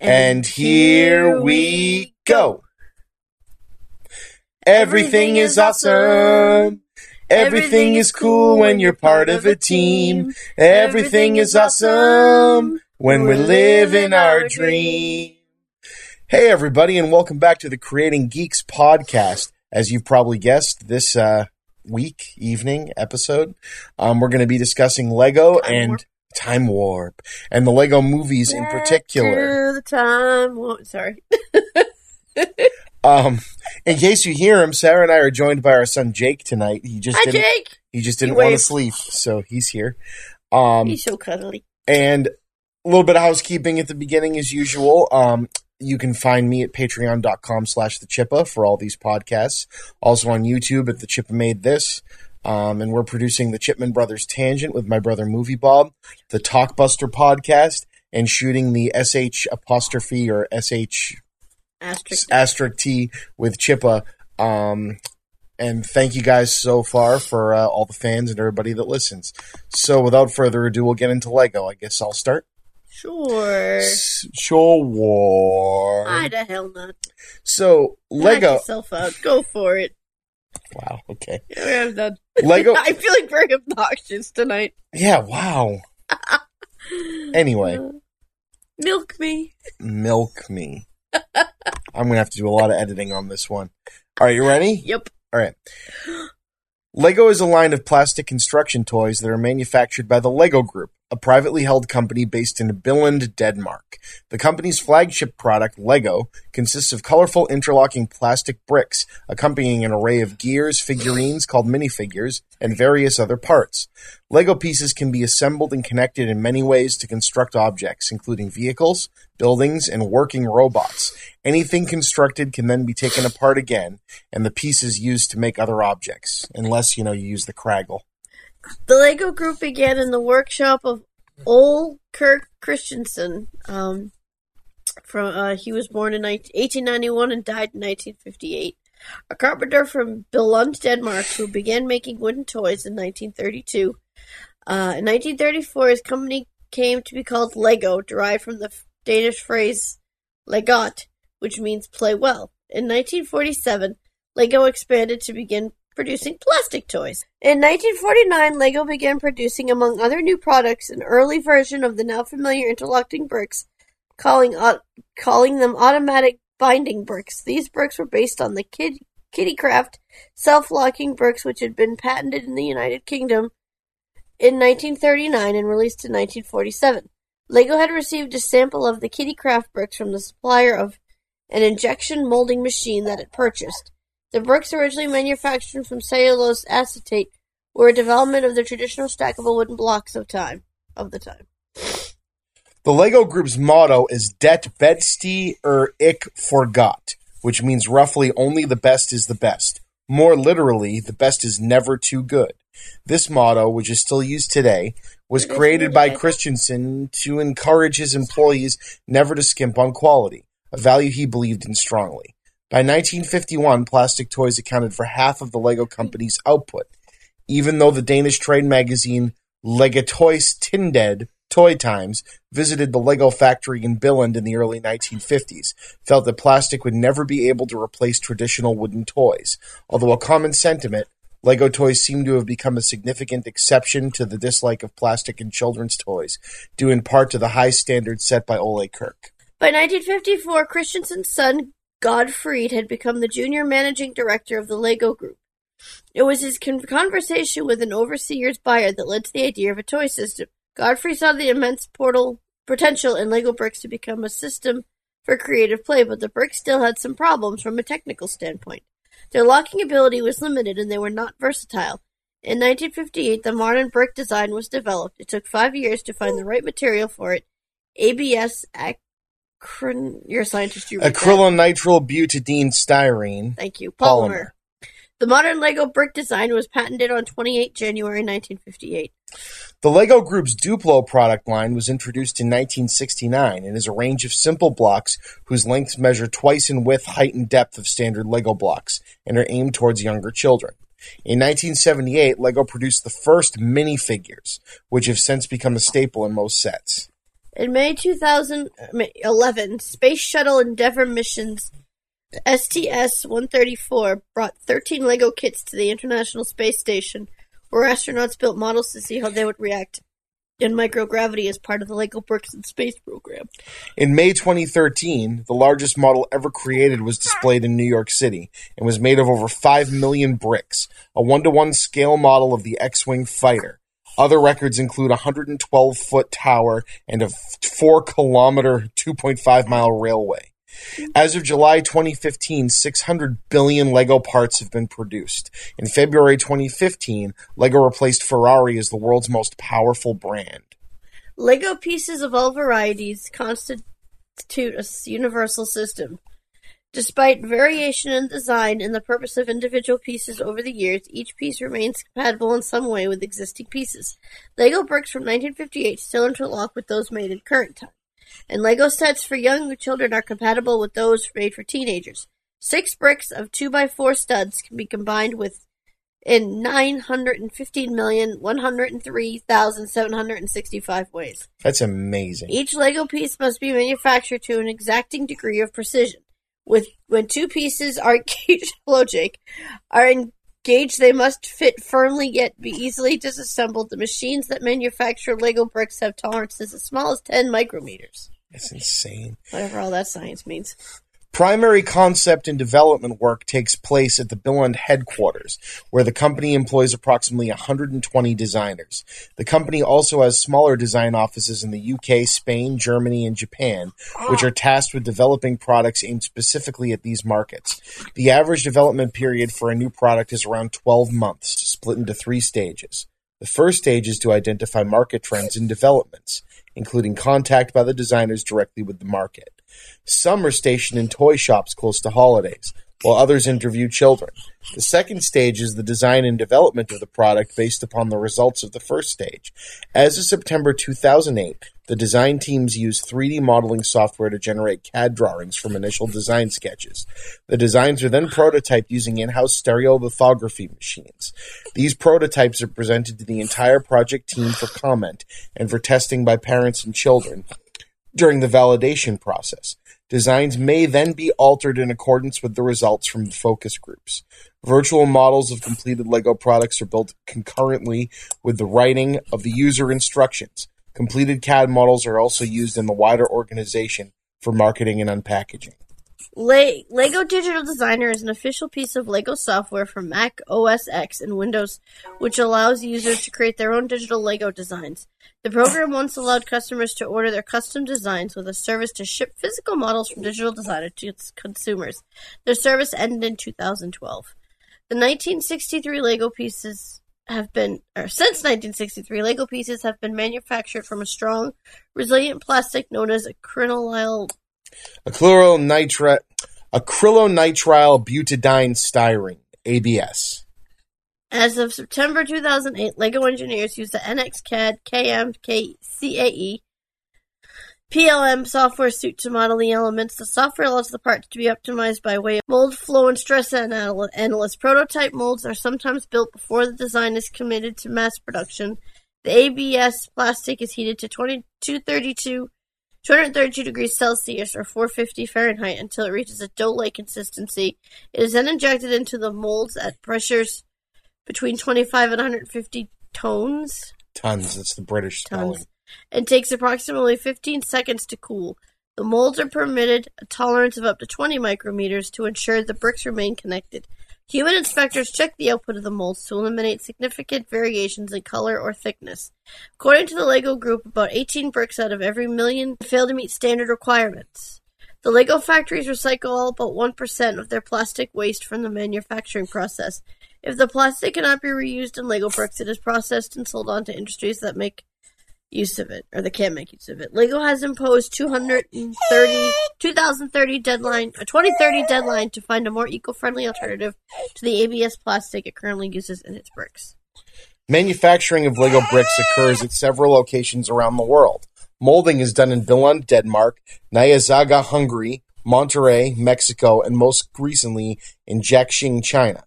And here we go. Everything is awesome. Everything is cool when you're part of a team. Everything is awesome when we're living our dream. Hey, everybody, and welcome back to the Creating Geeks podcast. As you've probably guessed, this uh, week, evening episode, um, we're going to be discussing Lego and. Time Warp and the Lego movies in particular. The time. Well, sorry. Um, in case you hear him, Sarah and I are joined by our son Jake tonight. He just Hi, didn't. Jake. He just didn't He want to sleep, so he's here. Um, He's so cuddly. and a little bit of housekeeping at the beginning as usual. Um, you can find me at patreon.com slash the chippa for all these podcasts. Also on YouTube at the Chippa Made This. Um, and we're producing the Chipman Brothers Tangent with my brother Movie Bob, the Talkbuster podcast, and shooting the SH apostrophe or SH Asterisk. asterisk T with Chippa. Um, and thank you guys so far for uh, all the fans and everybody that listens. So without further ado, we'll get into Lego. I guess I'll start. Sure. S- Sure. War. Why the hell not? So Knock Lego. yourself out. Go for it. Wow. Okay. Yeah, I'm done. Lego. I feel like very obnoxious tonight. Yeah. Wow. Anyway, Uh, milk me. milk me. I'm gonna have to do a lot of editing on this one. All right, you ready? Yep. All right. Lego is a line of plastic construction toys that are manufactured by the Lego Group, a privately held company based in Billund, Denmark. The company's flagship product, Lego, consists of colorful interlocking plastic bricks, accompanying an array of gears, figurines called minifigures, and various other parts. Lego pieces can be assembled and connected in many ways to construct objects, including vehicles, buildings, and working robots. Anything constructed can then be taken apart again, and the pieces used to make other objects, unless, you know, you use the Kragle. The Lego Group began in the workshop of Ole Kirk Christensen. Um, from uh, he was born in 19, 1891 and died in 1958. A carpenter from Billund, Denmark, who began making wooden toys in 1932. Uh, in 1934, his company came to be called Lego, derived from the Danish phrase "leg godt," which means "play well." In 1947, Lego expanded to begin producing plastic toys. In 1949, Lego began producing, among other new products, an early version of the now familiar interlocking bricks, calling au- calling them automatic binding bricks. These bricks were based on the Kid- Kiddicraft self-locking bricks, which had been patented in the United Kingdom in 1939 and released in 1947. Lego had received a sample of the Kiddicraft bricks from the supplier of an injection molding machine that it purchased. The bricks, originally manufactured from cellulose acetate, were a development of the traditional stackable wooden blocks of time of the time. The Lego Group's motto is Det bedste er ik forgot, which means roughly only the best is the best. More literally, the best is never too good. This motto, which is still used today, was created by. Christensen to encourage his employees never to skimp on quality, a value he believed in strongly. By 1951, plastic toys accounted for half of the Lego company's output, even though the Danish trade magazine Legetøjs-Tidende Toy Times visited the Lego factory in Billund in the early 1950s, felt that plastic would never be able to replace traditional wooden toys. Although a common sentiment, Lego toys seem to have become a significant exception to the dislike of plastic in children's toys, due in part to the high standards set by Ole Kirk. By 1954, Christensen's son, Godtfred, had become the junior managing director of the Lego Group. It was his con- conversation with an overseer's buyer that led to the idea of a toy system. Godfrey saw the immense portal potential in Lego bricks to become a system for creative play, but the bricks still had some problems from a technical standpoint. Their locking ability was limited and they were not versatile. In 1958, the modern brick design was developed. It took five years to find the right material for it. ABS acron- You're a scientist. You. Acrylonitrile butadiene styrene. Thank you. Polymer. Polymer. The modern Lego brick design was patented on 28 January 1958. The Lego Group's Duplo product line was introduced in 1969 and is a range of simple blocks whose lengths measure twice in width, height, and depth of standard Lego blocks and are aimed towards younger children. In 1978, Lego produced the first minifigures, which have since become a staple in most sets. In May 2011, Space Shuttle Endeavour missions STS-134 brought 13 Lego kits to the International Space Station, where astronauts built models to see how they would react in microgravity as part of the Lego Bricks in Space program. In May 2013, the largest model ever created was displayed in New York City and was made of over 5 million bricks, a one to one scale model of the X Wing fighter. Other records include a 112 foot tower and a 4 kilometer, 2.5 mile railway. As of July 2015, 600 billion Lego parts have been produced. In February 2015, Lego replaced Ferrari as the world's most powerful brand. Lego pieces of all varieties constitute a universal system. Despite variation in design and the purpose of individual pieces over the years, each piece remains compatible in some way with existing pieces. Lego bricks from 1958 still interlock with those made in current time and Lego sets for young children are compatible with those made for teenagers. Six bricks of 2x4 studs can be combined with in 915,103,765 ways. That's amazing. Each Lego piece must be manufactured to an exacting degree of precision. With when two pieces are engaged, Jake, are engaged, they must fit firmly yet be easily disassembled. The machines that manufacture Lego bricks have tolerances as small as 10 micrometers. That's insane. Whatever all that science means. Primary concept and development work takes place at the Billund headquarters, where the company employs approximately 120 designers. The company also has smaller design offices in the UK, Spain, Germany, and Japan, which are tasked with developing products aimed specifically at these markets. The average development period for a new product is around 12 months, split into three stages. The first stage is to identify market trends and developments, including contact by the designers directly with the market. Some are stationed in toy shops close to holidays, while others interview children. The second stage is the design and development of the product based upon the results of the first stage. As of September 2008, the design teams use 3D modeling software to generate CAD drawings from initial design sketches. The designs are then prototyped using in-house stereolithography machines. These prototypes are presented to the entire project team for comment and for testing by parents and children during the validation process. Designs may then be altered in accordance with the results from the focus groups. Virtual models of completed LEGO products are built concurrently with the writing of the user instructions. Completed CAD models are also used in the wider organization for marketing and unpackaging. Le- Lego Digital Designer is an official piece of Lego software for Mac OS X and Windows, which allows users to create their own digital Lego designs. The program once allowed customers to order their custom designs with a service to ship physical models from Digital Designer to its consumers. The service ended in 2012. The 1963 Lego pieces have been, or since 1963, Lego pieces have been manufactured from a strong, resilient plastic known as acrylonitrile Acrylonitrile, acrylonitrile butadiene styrene (ABS). As of September 2008, LEGO engineers use the NXCAD CAM CAE PLM software suite to model the elements. The software allows the parts to be optimized by way of mold flow and stress analysis. Prototype molds are sometimes built before the design is committed to mass production. The ABS plastic is heated to 2232 232 degrees Celsius or 450 Fahrenheit until it reaches a dough-like consistency. It is then injected into the molds at pressures between 25 and 150 tones. Tons. That's the British spelling. Tons. And takes approximately 15 seconds to cool. The molds are permitted a tolerance of up to 20 micrometers to ensure the bricks remain connected. Human inspectors check the output of the molds to eliminate significant variations in color or thickness. According to the LEGO Group, about 18 bricks out of every million fail to meet standard requirements. The LEGO factories recycle all but 1% of their plastic waste from the manufacturing process. If the plastic cannot be reused in LEGO bricks, it is processed and sold on to industries that make use of it, or they can't make use of it. Lego has imposed 230, 2030 deadline, a 2030 deadline to find a more eco-friendly alternative to the ABS plastic it currently uses in its bricks. Manufacturing of Lego bricks occurs at several locations around the world. Molding is done in Billund, Denmark, Nyíregyháza, Hungary, Monterrey, Mexico, and most recently in Jiaxing, China.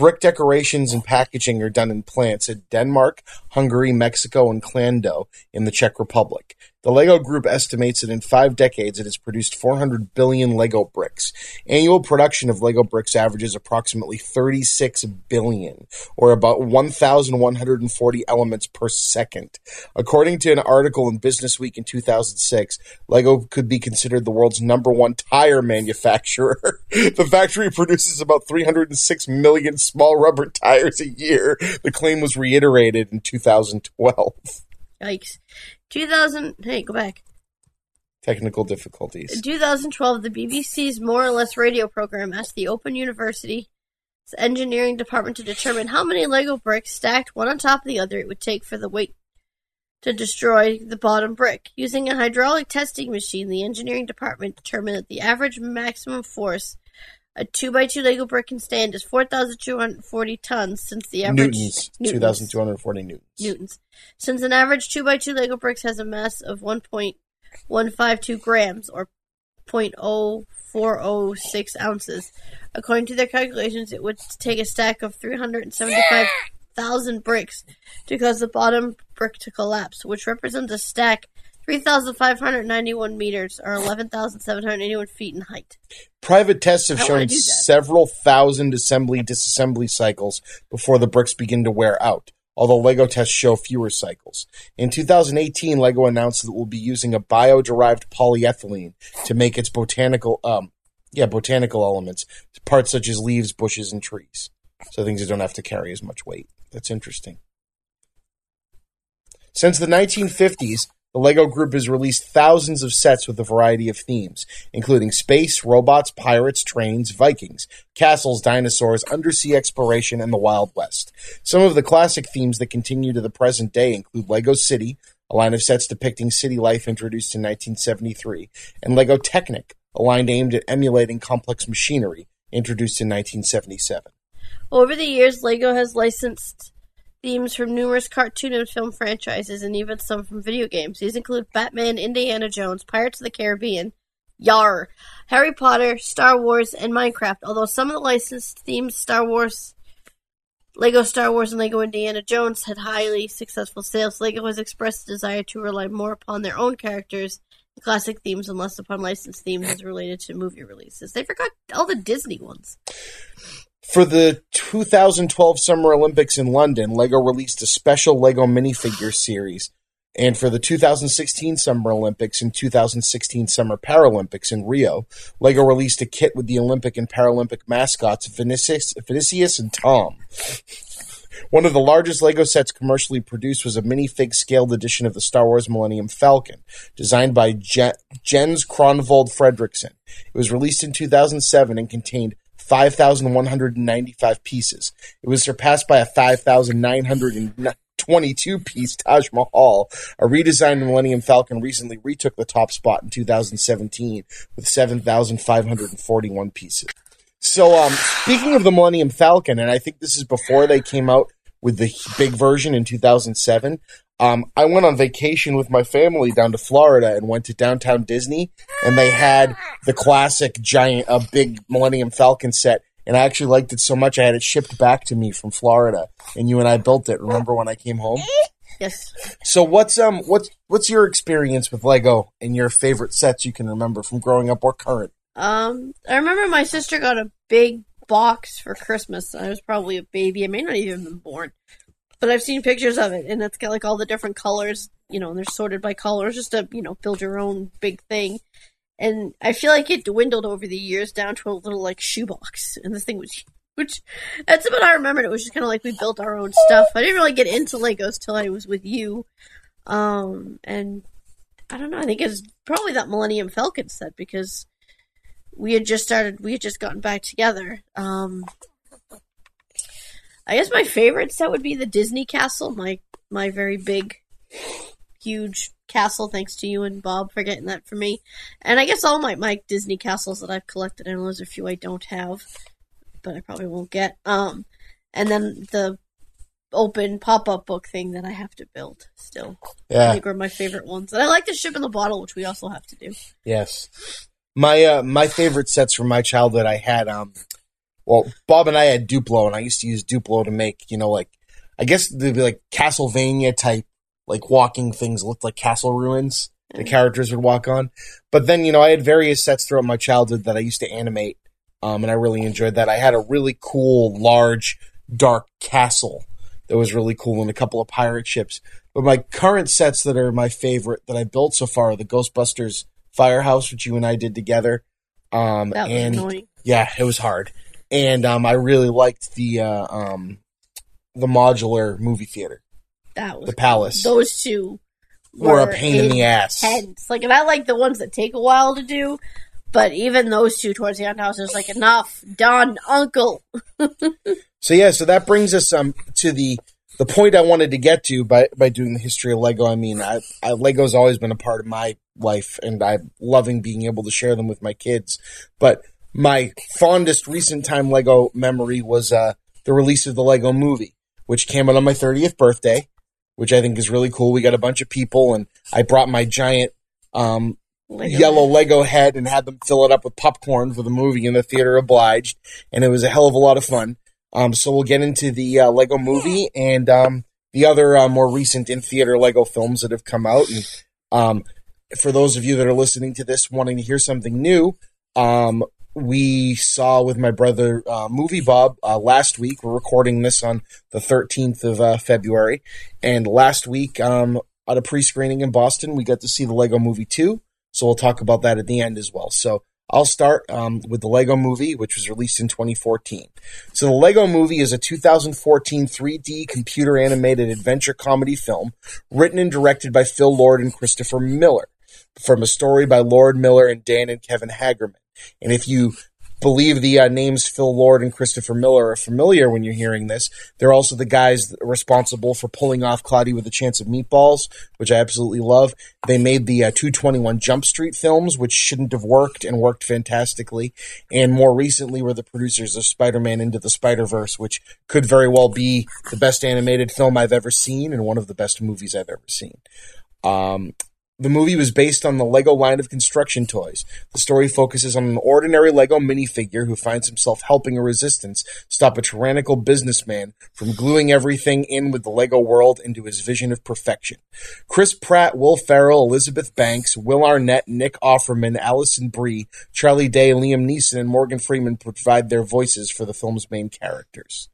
Brick decorations and packaging are done in plants in Denmark, Hungary, Mexico, and Kladno in the Czech Republic. The Lego Group estimates that in five decades it has produced 400 billion Lego bricks. Annual production of Lego bricks averages approximately 36 billion, or about 1,140 elements per second. According to an article in Business Week in 2006, Lego could be considered the world's number one tire manufacturer. the factory produces about 306 million small rubber tires a year. The claim was reiterated in 2012. Yikes. 2000. Hey, go back. Technical difficulties. In 2012, the BBC's More or Less radio program asked the Open University's engineering department to determine how many Lego bricks stacked one on top of the other it would take for the weight to destroy the bottom brick. Using a hydraulic testing machine, the engineering department determined that the average maximum force a 2x2 Lego brick can stand is 4,240 tons since the average Newtons. Newtons. 2,240 newtons. newtons. Since an average 2x2 Lego bricks has a mass of 1.152 grams or 0.0406 ounces, according to their calculations, it would take a stack of 375,000 bricks to cause the bottom brick to collapse, which represents a stack 3,591 meters or 11,781 feet in height. Private tests have shown wanna do that. several thousand assembly disassembly cycles before the bricks begin to wear out, although LEGO tests show fewer cycles. In 2018, LEGO announced that it will be using a bio-derived polyethylene to make its botanical, um, yeah, botanical elements, parts such as leaves, bushes, and trees. So things that don't have to carry as much weight. That's interesting. Since the 1950s, the LEGO Group has released thousands of sets with a variety of themes, including space, robots, pirates, trains, Vikings, castles, dinosaurs, undersea exploration, and the Wild West. Some of the classic themes that continue to the present day include LEGO City, a line of sets depicting city life introduced in 1973, and LEGO Technic, a line aimed at emulating complex machinery introduced in 1977. Over the years, LEGO has licensed themes from numerous cartoon and film franchises and even some from video games. These include Batman, Indiana Jones, Pirates of the Caribbean, Yar, Harry Potter, Star Wars, and Minecraft. Although some of the licensed themes, Star Wars, Lego Star Wars, and Lego Indiana Jones, had highly successful sales, Lego has expressed a desire to rely more upon their own characters and classic themes and less upon licensed themes as related to movie releases. They forgot all the Disney ones. For the 2012 Summer Olympics in London, LEGO released a special LEGO minifigure series. And for the 2016 Summer Olympics and 2016 Summer Paralympics in Rio, LEGO released a kit with the Olympic and Paralympic mascots Vinicius, and Tom. One of the largest LEGO sets commercially produced was a minifig scaled edition of the Star Wars Millennium Falcon, designed by Je- Jens Kronvold Frederiksen. It was released in 2007 and contained 5,195 pieces. It was surpassed by a 5,922 piece Taj Mahal. A redesigned Millennium Falcon recently retook the top spot in 2017 with 7,541 pieces. So, um, speaking of the Millennium Falcon, and I think this is before they came out with the big version in 2007. Um, I went on vacation with my family down to Florida and went to downtown Disney, and they had the classic giant, uh, big Millennium Falcon set. And I actually liked it so much I had it shipped back to me from Florida, and you and I built it. Remember when I came home? Yes. So what's um what's what's your experience with Lego and your favorite sets you can remember from growing up or current? Um, I remember my sister got a big box for Christmas. I was probably a baby. I may not even have been born, but I've seen pictures of it, and it's got like all the different colors. You know, and they're sorted by colors, just to you know build your own big thing. And I feel like it dwindled over the years down to a little like shoebox, and this thing was. Which that's about I remembered it was just kind of like we built our own stuff. I didn't really get into Legos till I was with you, um, and I don't know. I think it's probably that Millennium Falcon set because we had just started we had just gotten back together um i guess my favorite set would be the disney castle my my very big huge castle thanks to you and bob for getting that for me and i guess all my my disney castles that i've collected i know there's a few i don't have but i probably won't get um and then the open pop-up book thing that i have to build still i Yeah. think are my favorite ones and i like the ship in the bottle which we also have to do Yes. My uh my favorite sets from my childhood I had um well Bob and I had Duplo and I used to use Duplo to make, you know, like I guess they'd be like Castlevania type like walking things looked like castle ruins. the characters would walk on. But then, you know, I had various sets throughout my childhood that I used to animate, um, and I really enjoyed that. I had a really cool, large, dark castle that was really cool and a couple of pirate ships. But my current sets that are my favorite that I built so far are the Ghostbusters Firehouse, which you and I did together. Um, That was and annoying. yeah, it was hard. And um, I really liked the uh, um, the modular movie theater, That was the Palace. those two were a pain in the ass. intense. Like, and I like the ones that take a while to do, but even those two towards the end, I was just like, enough, done, Uncle. So yeah, so that brings us um to the the point I wanted to get to by by doing the history of Lego. I mean, I, I Lego's always been a part of my life, and I'm loving being able to share them with my kids. But my fondest recent time Lego memory was uh the release of the Lego Movie, which came out on my 30th birthday, which I think is really cool. We got a bunch of people, and I brought my giant um Lego. yellow Lego head and had them fill it up with popcorn for the movie, and the theater obliged, and it was a hell of a lot of fun. Um, so we'll get into the uh, Lego movie and um, the other uh, more recent in theater Lego films that have come out. And um, for those of you that are listening to this, wanting to hear something new, um, we saw with my brother uh, Movie Bob uh, last week. We're recording this on the 13th of uh, February, and last week um, at a pre-screening in Boston, we got to see the Lego Movie 2. So we'll talk about that at the end as well. So I'll start um, with the Lego Movie, which was released in 2014. So the Lego Movie is a 2014 3D computer animated adventure comedy film written and directed by Phil Lord and Christopher Miller from a story by Lord Miller and Dan and Kevin Hageman. And if you believe the uh, names Phil Lord and Christopher Miller are familiar when you're hearing this, they're also the guys responsible for pulling off Cloudy with a Chance of Meatballs, which I absolutely love. They made the uh, 221 Jump Street films, which shouldn't have worked and worked fantastically. And more recently were the producers of Spider-Man Into the Spider-Verse, which could very well be the best animated film I've ever seen and one of the best movies I've ever seen. Um, the movie was based on the Lego line of construction toys. The story focuses on an ordinary Lego minifigure who finds himself helping a resistance stop a tyrannical businessman from gluing everything in with the Lego world into his vision of perfection. Chris Pratt, Will Ferrell, Elizabeth Banks, Will Arnett, Nick Offerman, Alison Brie, Charlie Day, Liam Neeson, and Morgan Freeman provide their voices for the film's main characters.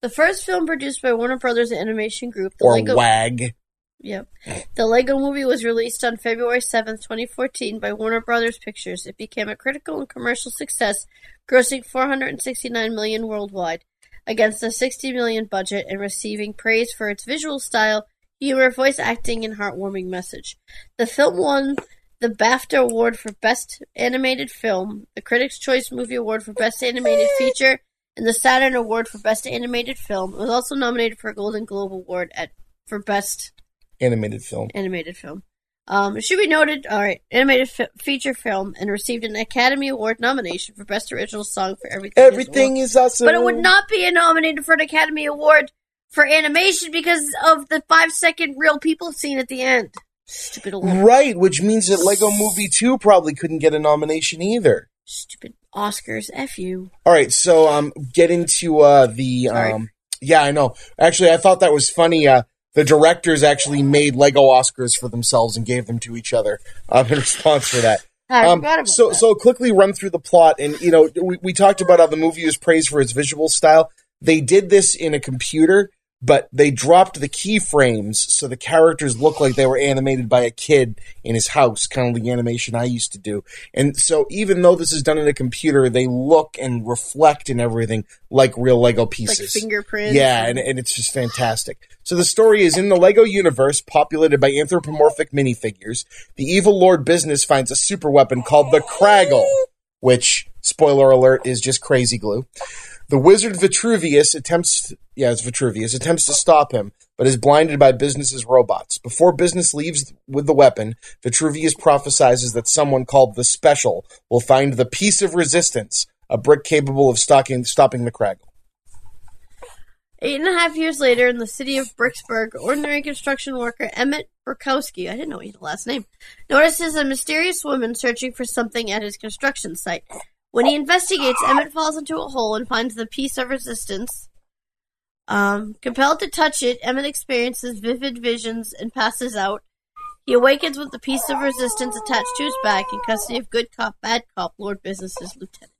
The first film produced by Warner Brothers Animation Group, the Or Lego WAG. Yep. The Lego movie was released on February 7th, 2014 by Warner Brothers Pictures. It became a critical and commercial success, grossing 469 million worldwide against a 60 million budget and receiving praise for its visual style, humor, voice acting, and heartwarming message. The film won the BAFTA Award for Best Animated Film, the Critics' Choice Movie Award for Best Animated Feature, and the Saturn Award for Best Animated Film. It was also nominated for a Golden Globe Award at for Best Animated film. animated film. Um, it should be noted, all right, animated fi- feature film, and received an Academy Award nomination for Best Original Song for Everything. Is Everything Well. is awesome. but it would not be a nominated for an Academy Award for animation because of the five second real people scene at the end. Stupid, Right, which means that Lego Movie 2 probably couldn't get a nomination either. stupid Oscars. F you. All right, so um get into uh the um yeah, I know. Actually, I thought that was funny uh the directors actually made Lego Oscars for themselves and gave them to each other um, in response for that. Um, so, that. so quickly run through the plot, and you know, we, we talked about how the movie was praised for its visual style. They did this in a computer, but they dropped the keyframes so the characters look like they were animated by a kid in his house, kind of the animation I used to do. And so, even though this is done in a computer, they look and reflect and everything like real Lego like pieces. fingerprints. Yeah, and, and it's just fantastic. So the story is in the Lego universe, populated by anthropomorphic minifigures. The evil Lord Business finds a super weapon called the Kragle, which, spoiler alert, is just crazy glue. The wizard Vitruvius attempts, yeah, it's Vitruvius, attempts to stop him, but is blinded by Business's robots. Before Business leaves with the weapon, Vitruvius prophesizes that someone called the Special will find the piece of resistance, a brick capable of stocking, stopping the Kragle. Eight and a half years later, in the city of Bricksburg, ordinary construction worker Emmett Brickowski, I didn't know he had a last name, notices a mysterious woman searching for something at his construction site. When he investigates, Emmett falls into a hole and finds the piece of resistance. Um, compelled to touch it, Emmett experiences vivid visions and passes out. He awakens with the piece of resistance attached to his back in custody of good cop, bad cop, Lord Business's lieutenant.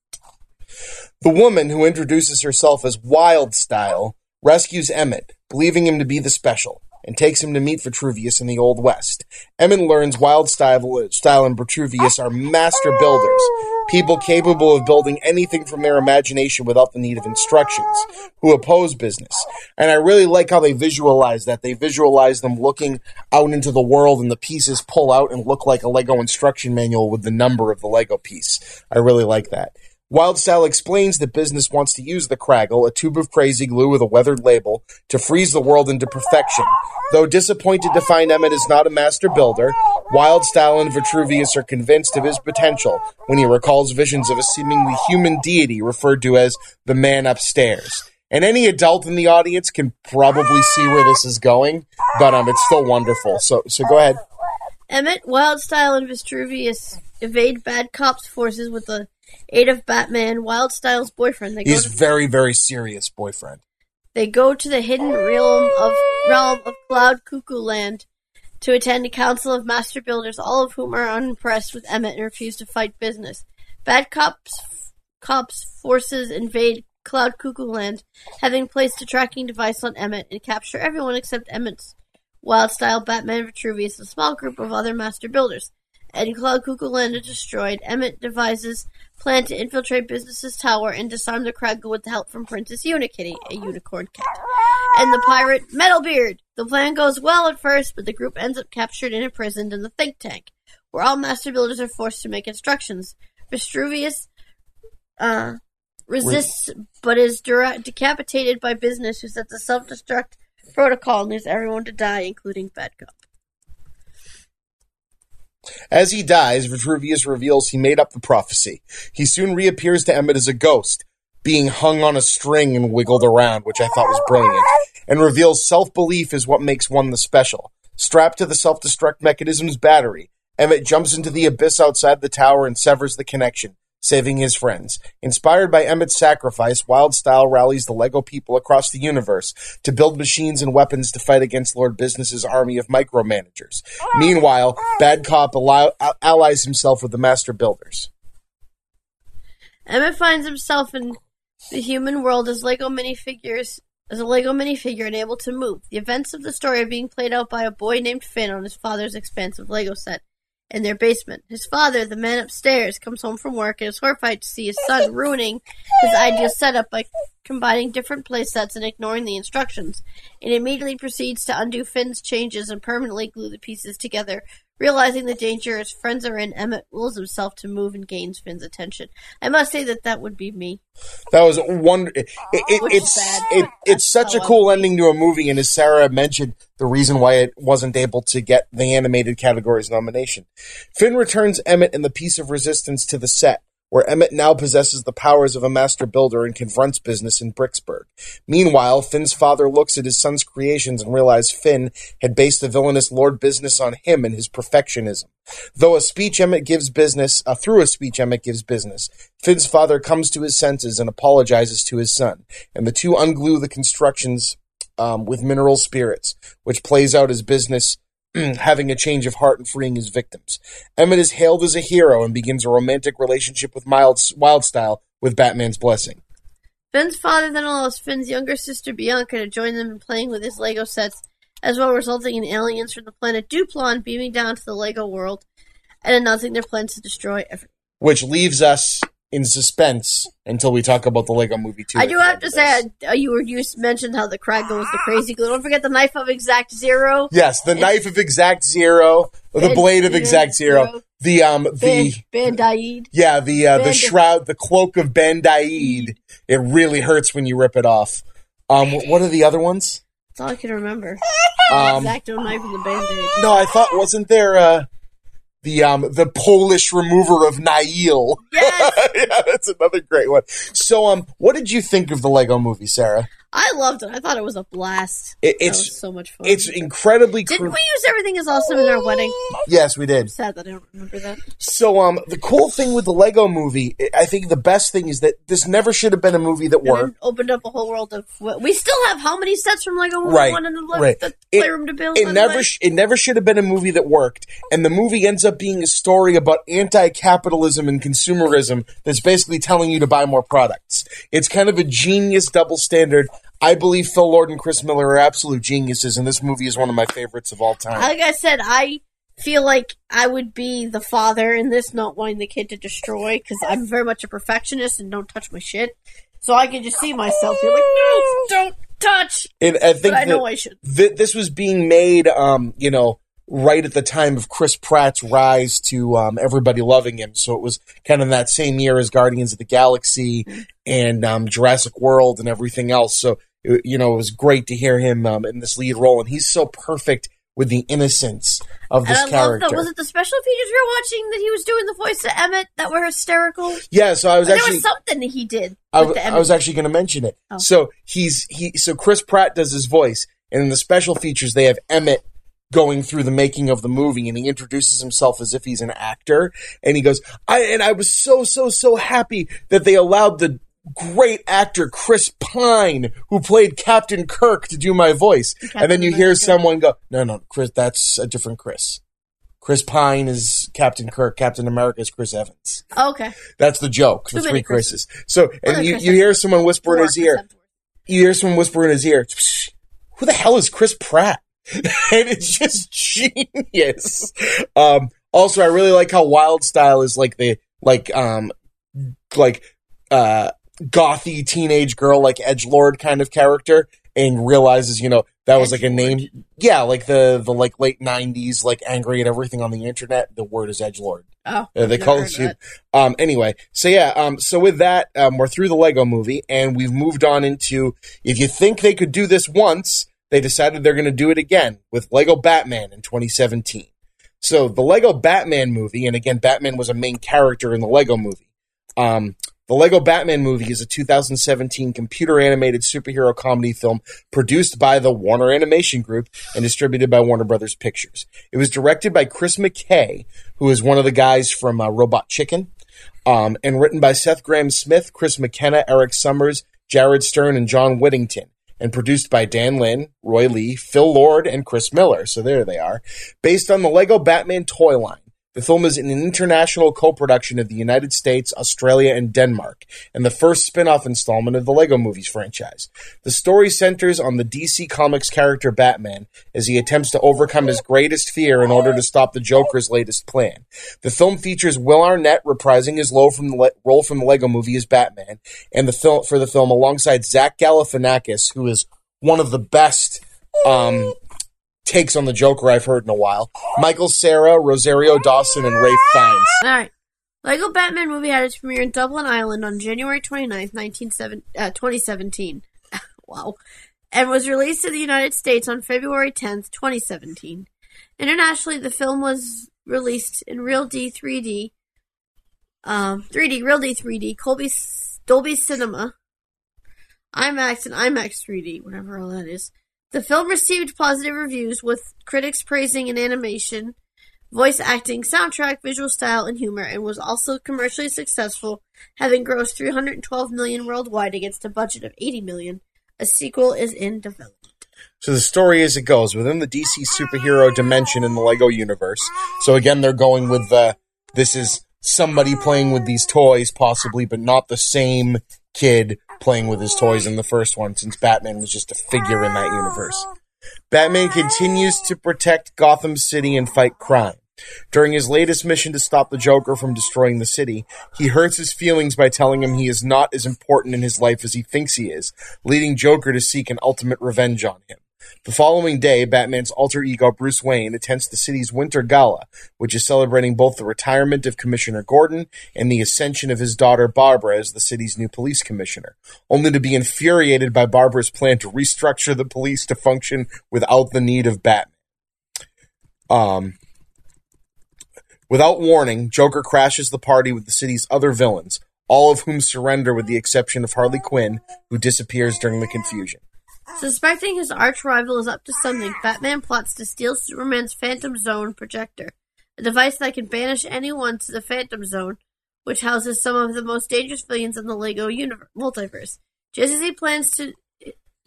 The woman, who introduces herself as Wild Style, rescues Emmett, believing him to be the special, and takes him to meet Vitruvius in the Old West. Emmett learns Wild Style, Style and Vitruvius are master builders, people capable of building anything from their imagination without the need of instructions, who oppose business. And I really like how they visualize that. They visualize them looking out into the world and the pieces pull out and look like a Lego instruction manual with the number of the Lego piece. I really like that. Wildstyle explains that business wants to use the Kragle, a tube of crazy glue with a weathered label, to freeze the world into perfection. Though disappointed to find Emmett is not a master builder, Wildstyle and Vitruvius are convinced of his potential when he recalls visions of a seemingly human deity referred to as the man upstairs. And any adult in the audience can probably see where this is going, but um, it's still wonderful. So, so go ahead. Emmett, Wildstyle, and Vitruvius evade bad cops' forces with the aid of Batman, Wildstyle's boyfriend. They go He's to, very, very serious boyfriend. they go to the hidden realm of realm of Cloud Cuckoo Land to attend a council of master builders, all of whom are unimpressed with Emmett and refuse to fight business. Bad cops cops forces invade Cloud Cuckoo Land, having placed a tracking device on Emmett and capture everyone except Emmett's Wildstyle, Batman, Vitruvius, and a small group of other master builders. And Cloud Cuckoo is destroyed. Emmett devises plan to infiltrate Business's tower and disarm the Kragle with the help from Princess Unikitty, a unicorn cat, and the pirate Metalbeard. The plan goes well at first, but the group ends up captured and imprisoned in the think tank, where all master builders are forced to make instructions. Vitruvius uh, resists, but is decapitated by Business, who sets a self-destruct protocol and leaves everyone to die, including Bad Cop. As he dies, Vitruvius reveals he made up the prophecy. He soon reappears to Emmett as a ghost, being hung on a string and wiggled around, which I thought was brilliant, and reveals self belief is what makes one the special. Strapped to the self destruct mechanism's battery, Emmett jumps into the abyss outside the tower and severs the connection, saving his friends. Inspired by Emmett's sacrifice, Wildstyle rallies the Lego people across the universe to build machines and weapons to fight against Lord Business's army of micromanagers. Ah, Meanwhile, ah. Bad Cop allow- allies himself with the Master Builders. Emmett finds himself in the human world as Lego minifigures as a Lego minifigure and able to move. The events of the story are being played out by a boy named Finn on his father's expansive Lego set in their basement. His father, the man upstairs, comes home from work and is horrified to see his son ruining his ideal setup by combining different play sets and ignoring the instructions, and immediately proceeds to undo Finn's changes and permanently glue the pieces together. Realizing the danger his friends are in, Emmett wills himself to move and gains Finn's attention. I must say that that would be me. That was one. It, it, oh, is it's it, it's such a cool ending to a movie, and as Sarah mentioned, the reason why it wasn't able to get the animated categories nomination. Finn returns Emmett and the piece of resistance to the set, where Emmett now possesses the powers of a master builder and confronts business in Bricksburg. Meanwhile, Finn's father looks at his son's creations and realizes Finn had based the villainous Lord Business on him and his perfectionism. Though a speech Emmett gives business, uh, through a speech Emmett gives business, Finn's father comes to his senses and apologizes to his son, and the two unglue the constructions um, with mineral spirits, which plays out as business having a change of heart and freeing his victims. Emmett is hailed as a hero and begins a romantic relationship with Mild, Wildstyle with Batman's blessing. Finn's father then allows Finn's younger sister Bianca to join them in playing with his Lego sets, as well resulting in aliens from the planet Duplon beaming down to the Lego world and announcing their plans to destroy everything. which leaves us in suspense until we talk about the Lego Movie 2. I do have to say, uh, you were you mentioned how the Kragle was the crazy glue. Don't forget the knife of exact zero. Yes, the knife of Exact Zero, or the blade of Exact Zero, the um the Band Bandaid. yeah the uh, the shroud, the cloak of Bandaid. It really hurts when you rip it off. Um, what are the other ones? That's all I can remember. Um, Exacto knife and the band-aid. no, I thought wasn't there uh the um the Polish remover of Nail? Yes! yeah, that's another great one. So um, what did you think of the Lego Movie, Sarah? I loved it. I thought it was a blast. It, it's so much fun. it's incredibly. Didn't cru- we use everything is awesome in our wedding? yes, we did. Sad that I don't remember that. So, um, the cool thing with the Lego Movie, I think the best thing is that this never should have been a movie that worked. it opened up a whole world of. We still have how many sets from Lego Movie Right, One in the, right. the It- playroom to build? It never, sh- it never should have been a movie that worked, and the movie ends up being a story about anti-capitalism and consumerism that's basically telling you to buy more products. It's kind of a genius double standard. I believe Phil Lord and Chris Miller are absolute geniuses, and this movie is one of my favorites of all time. like I said, I feel like I would be the father in this, not wanting the kid to destroy, because I'm very much a perfectionist and don't touch my shit. So I can just see myself be like, no, don't touch. and I think I know I should. th- this was being made, um, you know, right at the time of Chris Pratt's rise to um, everybody loving him. So it was kind of that same year as Guardians of the Galaxy and um, Jurassic World and everything else. So you know, it was great to hear him um, in this lead role, and he's so perfect with the innocence of this character. was it the special features we were watching that he was doing the voice of Emmett that were hysterical? yeah, so I was there actually was something that he did I, w- I was actually going to mention it. Oh. So he's he so Chris Pratt does his voice, and in the special features they have Emmett going through the making of the movie, and he introduces himself as if he's an actor, and he goes, "I and I was so so so happy that they allowed the." Great actor Chris Pine, who played Captain Kirk, to do my voice, and then you hear someone go, "No, no, Chris, that's a different Chris. Chris Pine is Captain Kirk. Captain America is Chris Evans. okay. That's the joke. The Too three many Chris's. So, and you, you hear someone whisper in his ear. You hear someone whisper in his ear. Who the hell is Chris Pratt? and it's just genius. Um, also, I really like how Wild Style is like the like um like uh gothy teenage girl, like edge lord kind of character, and realizes you know that was like a name. Yeah, like the the like late '90s, like angry at everything on the internet. The word is edge lord. Oh, Uh, they call it. Um, anyway, so yeah, um, so with that, um, we're through the Lego movie and we've moved on into if you think they could do this once, they decided they're going to do it again with Lego Batman in 2017. So the Lego Batman movie, and again, Batman was a main character in the Lego movie. Um, the Lego Batman movie is a 2017 computer animated superhero comedy film produced by the Warner Animation Group and distributed by Warner Brothers Pictures. It was directed by Chris McKay, who is one of the guys from uh, Robot Chicken, um, and written by Seth Grahame-Smith, Chris McKenna, Erik Sommers, Jared Stern, and John Whittington, and produced by Dan Lin, Roy Lee, Phil Lord, and Chris Miller. So there they are. Based on the Lego Batman toy line. The film is an international co-production of the United States, Australia, and Denmark, and the first spin-off installment of the Lego Movies franchise. The story centers on the DC Comics character Batman as he attempts to overcome his greatest fear in order to stop the Joker's latest plan. The film features Will Arnett reprising his role from the le- role from the Lego Movie as Batman, and the for the film alongside Zach Galifianakis, who is one of the best um, takes on the Joker I've heard in a while. Michael Cera, Rosario Dawson, and Ralph Fiennes. All right. Lego Batman movie had its premiere in Dublin, Ireland on January 29th, 19, uh, 2017. wow. And was released in the United States on February 10th, 2017. Internationally, the film was released in Real D 3D, um, 3D, Real D 3D, Colby, Dolby Cinema, IMAX, and IMAX 3D, whatever all that is. The film received positive reviews, with critics praising an animation, voice acting, soundtrack, visual style, and humor, and was also commercially successful, having grossed 312 million worldwide against a budget of 80 million. A sequel is in development. So the story as it goes within the DC superhero dimension in the Lego universe. So again, they're going with the this is somebody playing with these toys, possibly, but not the same kid playing with his toys in the first one, since Batman was just a figure in that universe. Batman continues to protect Gotham City and fight crime. During his latest mission to stop the Joker from destroying the city, he hurts his feelings by telling him he is not as important in his life as he thinks he is, leading Joker to seek an ultimate revenge on him. The following day, Batman's alter ego Bruce Wayne attends the city's Winter Gala, which is celebrating both the retirement of Commissioner Gordon and the ascension of his daughter Barbara as the city's new police commissioner, only to be infuriated by Barbara's plan to restructure the police to function without the need of Batman. Um, Without warning, Joker crashes the party with the city's other villains, all of whom surrender with the exception of Harley Quinn, who disappears during the confusion. Suspecting his arch rival is up to something, ah. Batman plots to steal Superman's Phantom Zone projector, a device that can banish anyone to the Phantom Zone, which houses some of the most dangerous villains in the Lego universe, multiverse. Just as he plans to,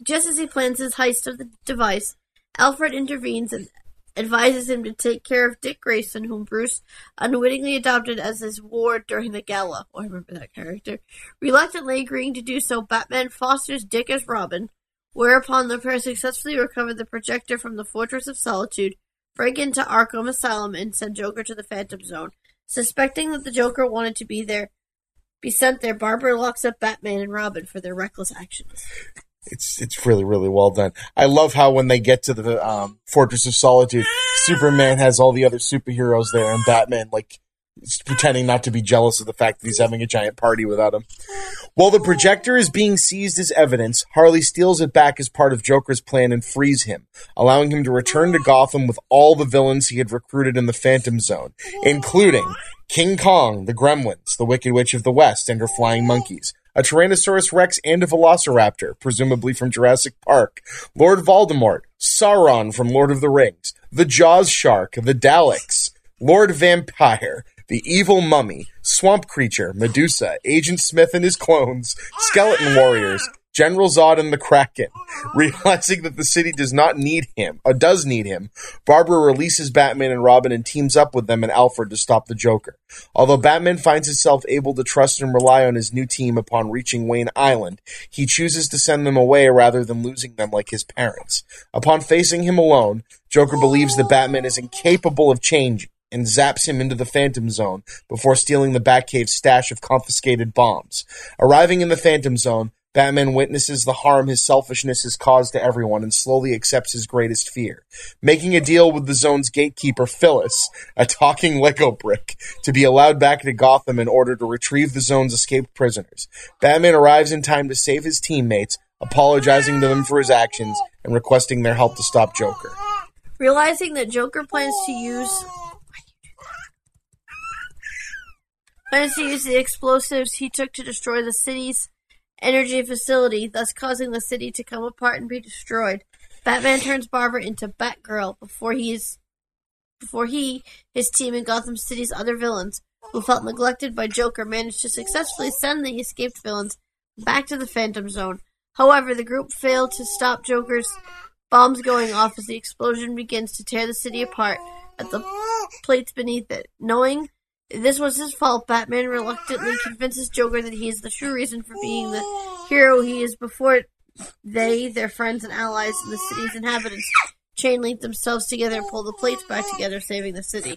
just as he plans his heist of the device, Alfred intervenes and advises him to take care of Dick Grayson, whom Bruce unwittingly adopted as his ward during the gala. Oh, I remember that character. Reluctantly agreeing to do so, Batman fosters Dick as Robin, whereupon the pair successfully recover the projector from the Fortress of Solitude, break into Arkham Asylum, and send Joker to the Phantom Zone. Suspecting that the Joker wanted to be there, be sent there, Barbara locks up Batman and Robin for their reckless actions. It's it's really really well done. I love how when they get to the um, Fortress of Solitude, Superman has all the other superheroes there, and Batman like pretending not to be jealous of the fact that he's having a giant party without him. While the projector is being seized as evidence, Harley steals it back as part of Joker's plan and frees him, allowing him to return to Gotham with all the villains he had recruited in the Phantom Zone, including King Kong, the Gremlins, the Wicked Witch of the West, and her flying monkeys, a Tyrannosaurus Rex and a Velociraptor, presumably from Jurassic Park, Lord Voldemort, Sauron from Lord of the Rings, the Jaws Shark, the Daleks, Lord Vampire, the Evil Mummy, Swamp Creature, Medusa, Agent Smith and his clones, Skeleton Warriors, General Zod and the Kraken. Realizing that the city does not need him, or does need him, Barbara releases Batman and Robin and teams up with them and Alfred to stop the Joker. Although Batman finds himself able to trust and rely on his new team upon reaching Wayne Island, he chooses to send them away rather than losing them like his parents. Upon facing him alone, Joker believes that Batman is incapable of change and zaps him into the Phantom Zone before stealing the Batcave's stash of confiscated bombs. Arriving in the Phantom Zone, Batman witnesses the harm his selfishness has caused to everyone and slowly accepts his greatest fear. Making a deal with the zone's gatekeeper, Phyllis, a talking Lego brick, to be allowed back to Gotham in order to retrieve the zone's escaped prisoners. Batman arrives in time to save his teammates, apologizing to them for his actions and requesting their help to stop Joker. Realizing that Joker plans to use plans to use the explosives he took to destroy the city's energy facility, thus causing the city to come apart and be destroyed. Batman turns Barbara into Batgirl before he is before he, his team, and Gotham City's other villains, who felt neglected by Joker, managed to successfully send the escaped villains back to the Phantom Zone. However, the group failed to stop Joker's bombs going off as the explosion begins to tear the city apart at the plates beneath it. Knowing this was his fault, Batman reluctantly convinces Joker that he is the true reason for being the hero he is before they, their friends and allies, and the city's inhabitants chain link themselves together and pull the plates back together, saving the city.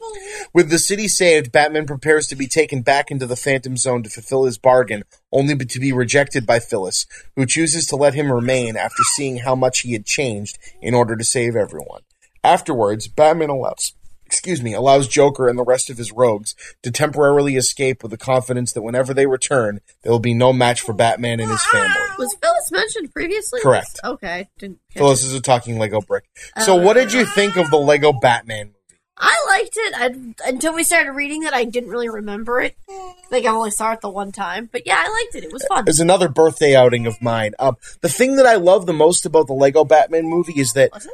With the city saved, Batman prepares to be taken back into the Phantom Zone to fulfill his bargain, only to be rejected by Phyllis, who chooses to let him remain after seeing how much he had changed in order to save everyone. Afterwards, Batman allows excuse me, allows Joker and the rest of his rogues to temporarily escape with the confidence that whenever they return, there will be no match for Batman and his family. Was Phyllis mentioned previously? Correct. Okay. Didn't Phyllis is a talking Lego brick. So, what did you think of the Lego Batman movie? I liked it I, until we started reading it. I didn't really remember it. I think I only saw it the one time, but yeah, I liked it. It was fun. It's another birthday outing of mine. Um, the thing that I love the most about the Lego Batman movie is that Was it?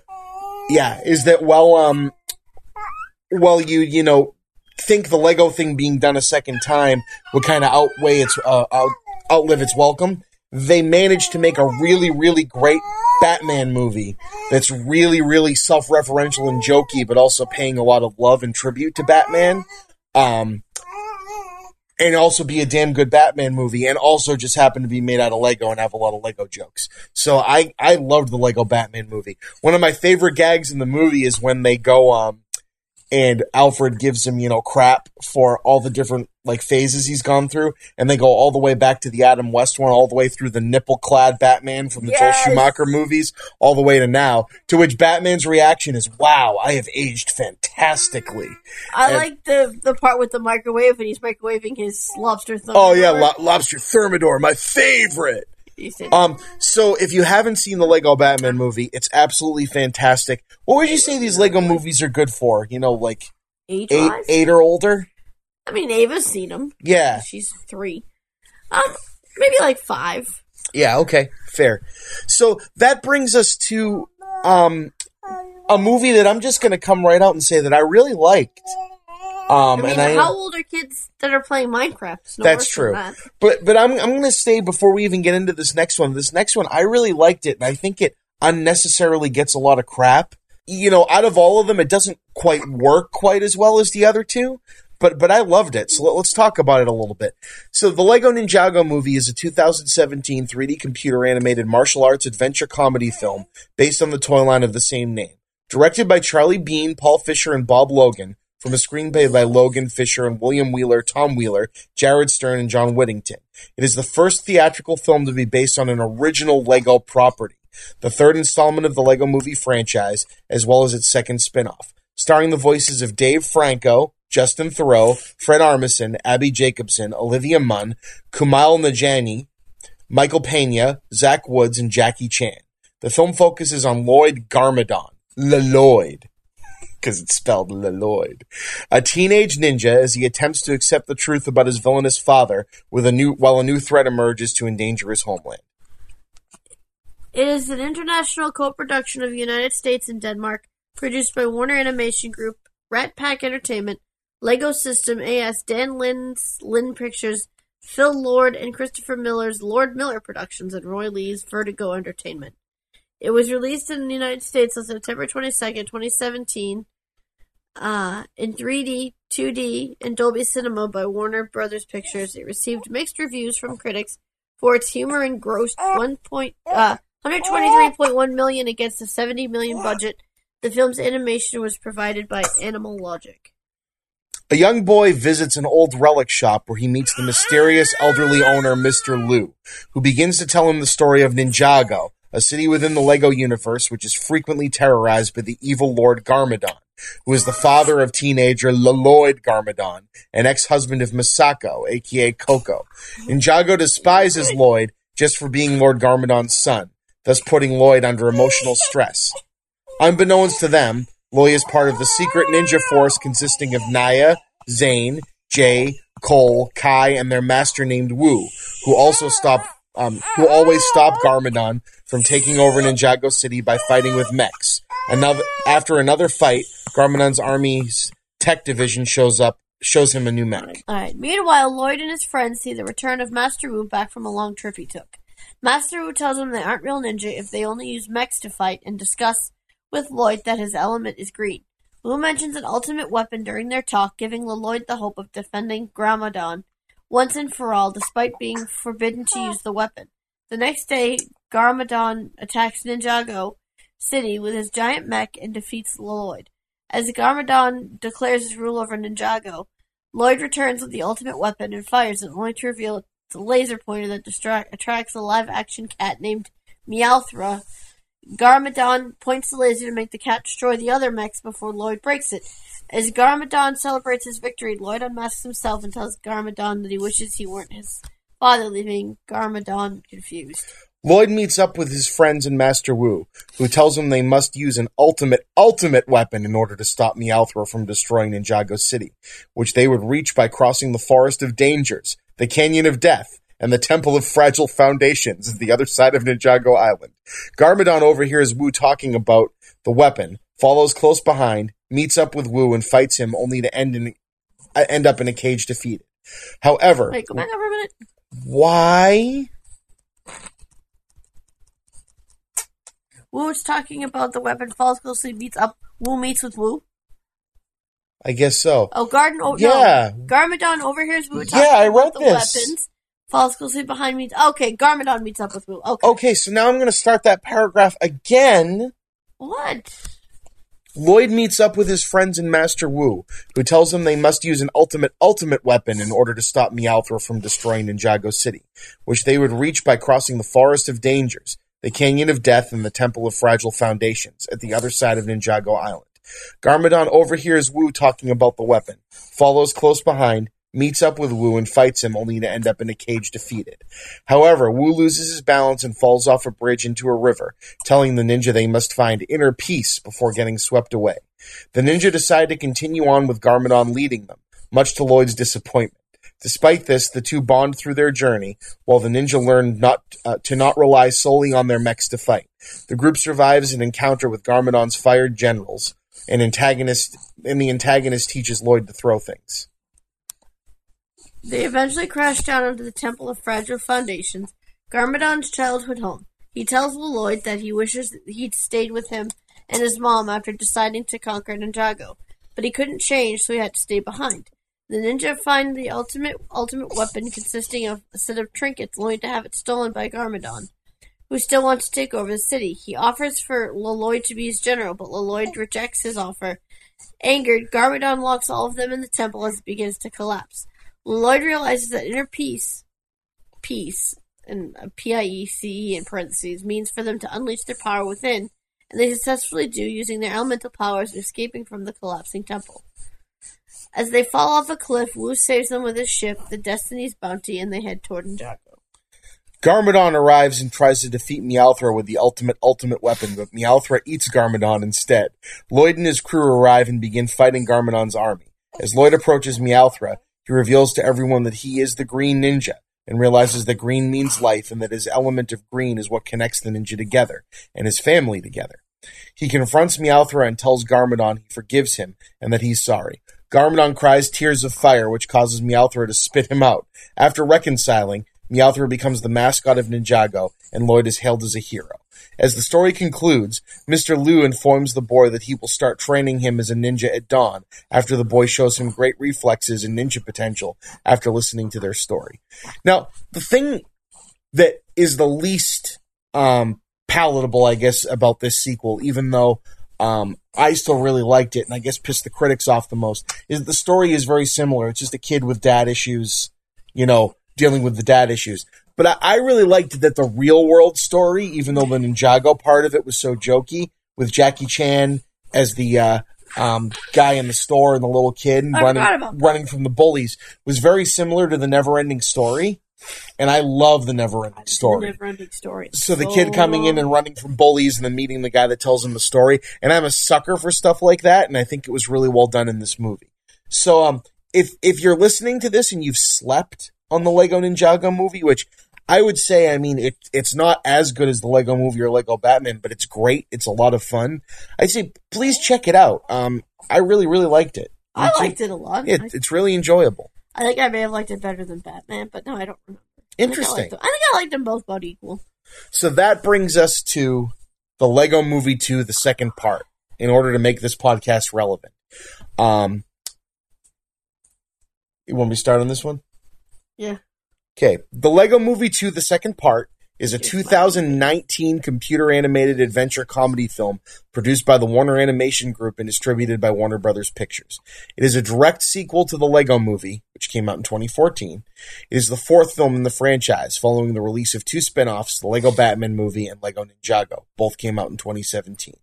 Yeah, is that well um well you you know think the Lego thing being done a second time would kind of outweigh its uh, out, outlive its welcome. They managed to make a really really great Batman movie that's really really self-referential and jokey but also paying a lot of love and tribute to Batman. Um and also be a damn good Batman movie, and also just happen to be made out of Lego and have a lot of Lego jokes. So I I loved the Lego Batman movie. One of my favorite gags in the movie is when they go um and Alfred gives him you know crap for all the different like phases he's gone through, and they go all the way back to the Adam West one, all the way through the nipple clad Batman from the Yes. Joel Schumacher movies, all the way to now. To which Batman's reaction is, "Wow, I have aged fantastically." I And- like the the part with the microwave and he's microwaving his lobster thumb. Oh yeah, lo- lobster thermidor, my favorite. Um, so if you haven't seen the Lego Batman movie, it's absolutely fantastic. What would you say these Lego movies are good for? You know, like age eight, eight or older? I mean, Ava's seen them. Yeah. She's three. Um, maybe like five. Yeah, okay, fair. So that brings us to um a movie that I'm just going to come right out and say that I really liked. Um, I mean, and I how old are kids that are playing Minecraft? No That's true. that. But but I'm I'm going to say before we even get into this next one, this next one I really liked it, and I think it unnecessarily gets a lot of crap. You know, out of all of them, it doesn't quite work quite as well as the other two. But but I loved it. So let, let's talk about it a little bit. So the Lego Ninjago movie is a 2017 3D computer animated martial arts adventure comedy film based on the toy line of the same name. Directed by Charlie Bean, Paul Fisher, and Bob Logan, from a screenplay by Logan Fisher and William Wheeler, Tom Wheeler, Jared Stern, and John Whittington. It is the first theatrical film to be based on an original Lego property, the third installment of the Lego movie franchise, as well as its second spin-off. Starring the voices of Dave Franco, Justin Theroux, Fred Armisen, Abbi Jacobson, Olivia Munn, Kumail Nanjiani, Michael Pena, Zach Woods, and Jackie Chan. The film focuses on Lloyd Garmadon, Lloyd, because it's spelled Lloyd, a teenage ninja as he attempts to accept the truth about his villainous father, with a new while a new threat emerges to endanger his homeland. It is an international co-production of the United States and Denmark, produced by Warner Animation Group, Rat Pack Entertainment, Lego System AS, Dan Lin's Lin Pictures, Phil Lord and Christopher Miller's Lord Miller Productions, and Roy Lee's Vertigo Entertainment. It was released in the United States on September 22nd, 2017, uh, in 3D, 2D, and Dolby Cinema by Warner Brothers Pictures. It received mixed reviews from critics for its humor and grossed 1. Point, uh, 123.1 million against a 70 million budget. The film's animation was provided by Animal Logic. A young boy visits an old relic shop where he meets the mysterious elderly owner, Mr. Liu, who begins to tell him the story of Ninjago, a city within the Lego universe which is frequently terrorized by the evil Lord Garmadon, who is the father of teenager Lloyd Garmadon, an ex-husband of Misako, aka Koko. Ninjago despises Lloyd just for being Lord Garmadon's son, thus putting Lloyd under emotional stress. Unbeknownst to them, Lloyd is part of the secret ninja force consisting of Nya, Zane, Jay, Cole, Kai, and their master named Wu, who also stop um, who always stop Garmadon from taking over Ninjago City by fighting with mechs. Another after another fight, Garmadon's army's tech division shows up shows him a new mech. Alright. Meanwhile, Lloyd and his friends see the return of Master Wu back from a long trip he took. Master Wu tells them they aren't real ninja if they only use mechs to fight and discuss with Lloyd that his element is green. Wu mentions an ultimate weapon during their talk, giving Lloyd the hope of defending Garmadon once and for all, despite being forbidden to use the weapon. The next day, Garmadon attacks Ninjago City with his giant mech and defeats Lloyd. As Garmadon declares his rule over Ninjago, Lloyd returns with the ultimate weapon and fires it, only to reveal it's a laser pointer that distract- attracts a live-action cat named Meowthra. Garmadon points the laser to make the cat destroy the other mechs before Lloyd breaks it. As Garmadon celebrates his victory, Lloyd unmasks himself and tells Garmadon that he wishes he weren't his father, leaving Garmadon confused. Lloyd meets up with his friends and Master Wu, who tells him they must use an ultimate, ultimate weapon in order to stop Meowthra from destroying Ninjago City, which they would reach by crossing the Forest of Dangers, the Canyon of Death, and the Temple of Fragile Foundations at the other side of Ninjago Island. Garmadon overhears Wu talking about the weapon, follows close behind, meets up with Wu, and fights him only to end in uh, end up in a cage defeated. However, Wait, go back over a minute. Why? Wu is talking about the weapon, falls closely, meets up. Wu meets with Wu. I guess so. Oh, Garden. Oh, Yeah. no. Garmadon overhears Wu talking Yeah, I read about the this. weapons. Falls closely behind me. Okay, Garmadon meets up with Wu. Okay. Okay, so now I'm going to start that paragraph again. What? Lloyd meets up with his friends and Master Wu, who tells them they must use an ultimate ultimate weapon in order to stop Meowthra from destroying Ninjago City, which they would reach by crossing the Forest of Dangers, the Canyon of Death, and the Temple of Fragile Foundations at the other side of Ninjago Island. Garmadon overhears Wu talking about the weapon, follows close behind, meets up with Wu and fights him only to end up in a cage defeated. However, Wu loses his balance and falls off a bridge into a river, telling the ninja they must find inner peace before getting swept away. The ninja decide to continue on with Garmadon leading them, much to Lloyd's disappointment. Despite this, the two bond through their journey, while the ninja learn not uh, to not rely solely on their mechs to fight. The group survives an encounter with Garmadon's fired generals, and antagonist and the antagonist teaches Lloyd to throw things. They eventually crash down onto the Temple of Fragile Foundations, Garmadon's childhood home. He tells Lloyd that he wishes he'd stayed with him and his mom after deciding to conquer Ninjago, but he couldn't change, so he had to stay behind. The ninja find the ultimate ultimate weapon consisting of a set of trinkets, only to have it stolen by Garmadon, who still wants to take over the city. He offers for Leloid to be his general, but Leloid rejects his offer. Angered, Garmadon locks all of them in the temple as it begins to collapse. Leloid realizes that inner peace, peace, and P-I-E-C-E in parentheses, means for them to unleash their power within, and they successfully do using their elemental powers escaping from the collapsing temple. As they fall off a cliff, Wu saves them with his ship, the Destiny's Bounty, and they head toward Ninjago. Garmadon arrives and tries to defeat Meowthra with the ultimate ultimate weapon, but Meowthra eats Garmadon instead. Lloyd and his crew arrive and begin fighting Garmadon's army. As Lloyd approaches Meowthra, he reveals to everyone that he is the Green Ninja, and realizes that green means life and that his element of green is what connects the ninja together, and his family together. He confronts Meowthra and tells Garmadon he forgives him and that he's sorry. Garmadon cries tears of fire, which causes Meowthra to spit him out. After reconciling, Meowthra becomes the mascot of Ninjago, and Lloyd is hailed as a hero. As the story concludes, Mr. Liu informs the boy that he will start training him as a ninja at dawn after the boy shows him great reflexes and ninja potential after listening to their story. Now, the thing that is the least um, palatable, I guess, about this sequel, even though um, I still really liked it, and I guess pissed the critics off the most. Is the story is very similar. It's just a kid with dad issues, you know, dealing with the dad issues. But I, I really liked that the real world story, even though the Ninjago part of it was so jokey, with Jackie Chan as the uh, um, guy in the store and the little kid I running forgot about that. running from the bullies, was very similar to the Never Ending Story. And I love the Never Ending Story. Never ending story. So the kid coming in and running from bullies and then meeting the guy that tells him the story. And I'm a sucker for stuff like that, and I think it was really well done in this movie. So um if if you're listening to this and you've slept on the Lego Ninjago movie, which I would say, I mean, it, it's not as good as the Lego movie or Lego Batman, but it's great. It's a lot of fun. I'd say please check it out. Um, I really, really liked it. I liked it a lot. It, I, it's really enjoyable. I think I may have liked it better than Batman, but no, I don't remember. I think I Interesting. I think I liked them both about equal. So that brings us to the Lego Movie 2, the second part, in order to make this podcast relevant. Um, you want me to start on this one? Yeah. Okay. The Lego Movie 2, the second part, is a 2019 computer animated adventure comedy film produced by the Warner Animation Group and distributed by Warner Brothers Pictures. It is a direct sequel to the Lego Movie, which came out in 2014. It is the fourth film in the franchise, following the release of two spin-offs, the Lego Batman movie and Lego Ninjago. Both came out in 2017.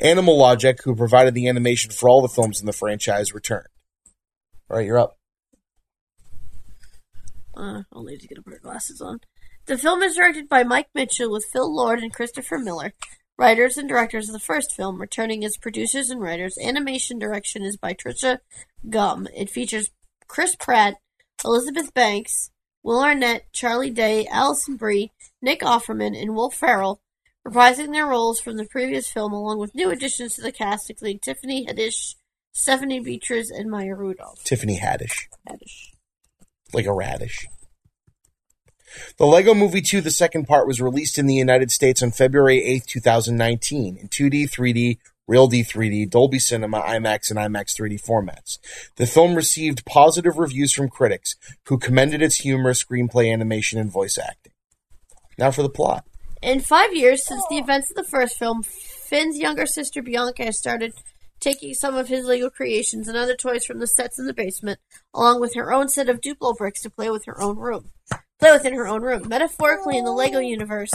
Animal Logic, who provided the animation for all the films in the franchise, returned. All right, you're up. Uh, I'll need to get her glasses on. The film is directed by Mike Mitchell with Phil Lord and Christopher Miller, writers and directors of the first film, returning as producers and writers. Animation direction is by Trisha Gum. It features Chris Pratt, Elizabeth Banks, Will Arnett, Charlie Day, Alison Brie, Nick Offerman, and Will Ferrell, reprising their roles from the previous film, along with new additions to the cast, including Tiffany Haddish, Stephanie Beatriz, and Maya Rudolph. Tiffany Haddish. Haddish. Like a radish. The Lego Movie 2, the second part, was released in the United States on February 8th, 2019, in 2D, 3D, Real D 3D, Dolby Cinema, IMAX, and IMAX 3D formats. The film received positive reviews from critics, who commended its humor, screenplay, animation, and voice acting. Now for the plot. In five years since the events of the first film, Finn's younger sister Bianca has started taking some of his Lego creations and other toys from the sets in the basement, along with her own set of Duplo bricks to play with in her own room. Play within her own room. Metaphorically, in the Lego universe,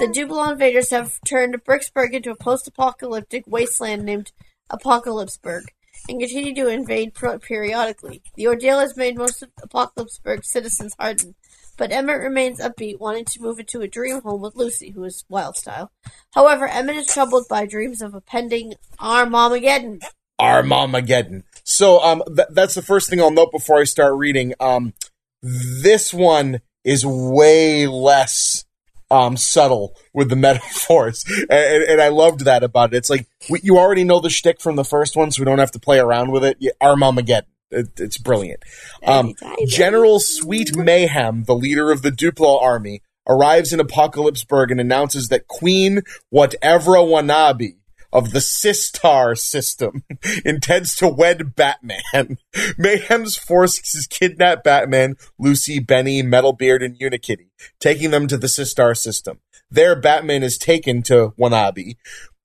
the Duplo invaders have turned Bricksburg into a post-apocalyptic wasteland named Apocalypseburg, and continue to invade periodically. The ordeal has made most of Apocalypseburg's citizens hardened, but Emmett remains upbeat, wanting to move into a dream home with Lucy, who is Wyldstyle. However, Emmett is troubled by dreams of a pending Armageddon. Armageddon. So um, th- that's the first thing I'll note before I start reading. Um, this one is way less um, subtle with the metaphors, and, and I loved that about it. It's like we, you already know the shtick from the first one, so we don't have to play around with it. Armageddon. It, it's brilliant. Um, General Sweet Mayhem, the leader of the Duplo army, arrives in Apocalypseburg and announces that Queen Watevra Wa'Nabi of the Systar system intends to wed Batman. Mayhem's forces kidnap Batman, Lucy, Benny, Metalbeard, and Unikitty, taking them to the Systar system. There, Batman is taken to Wa'Nabi,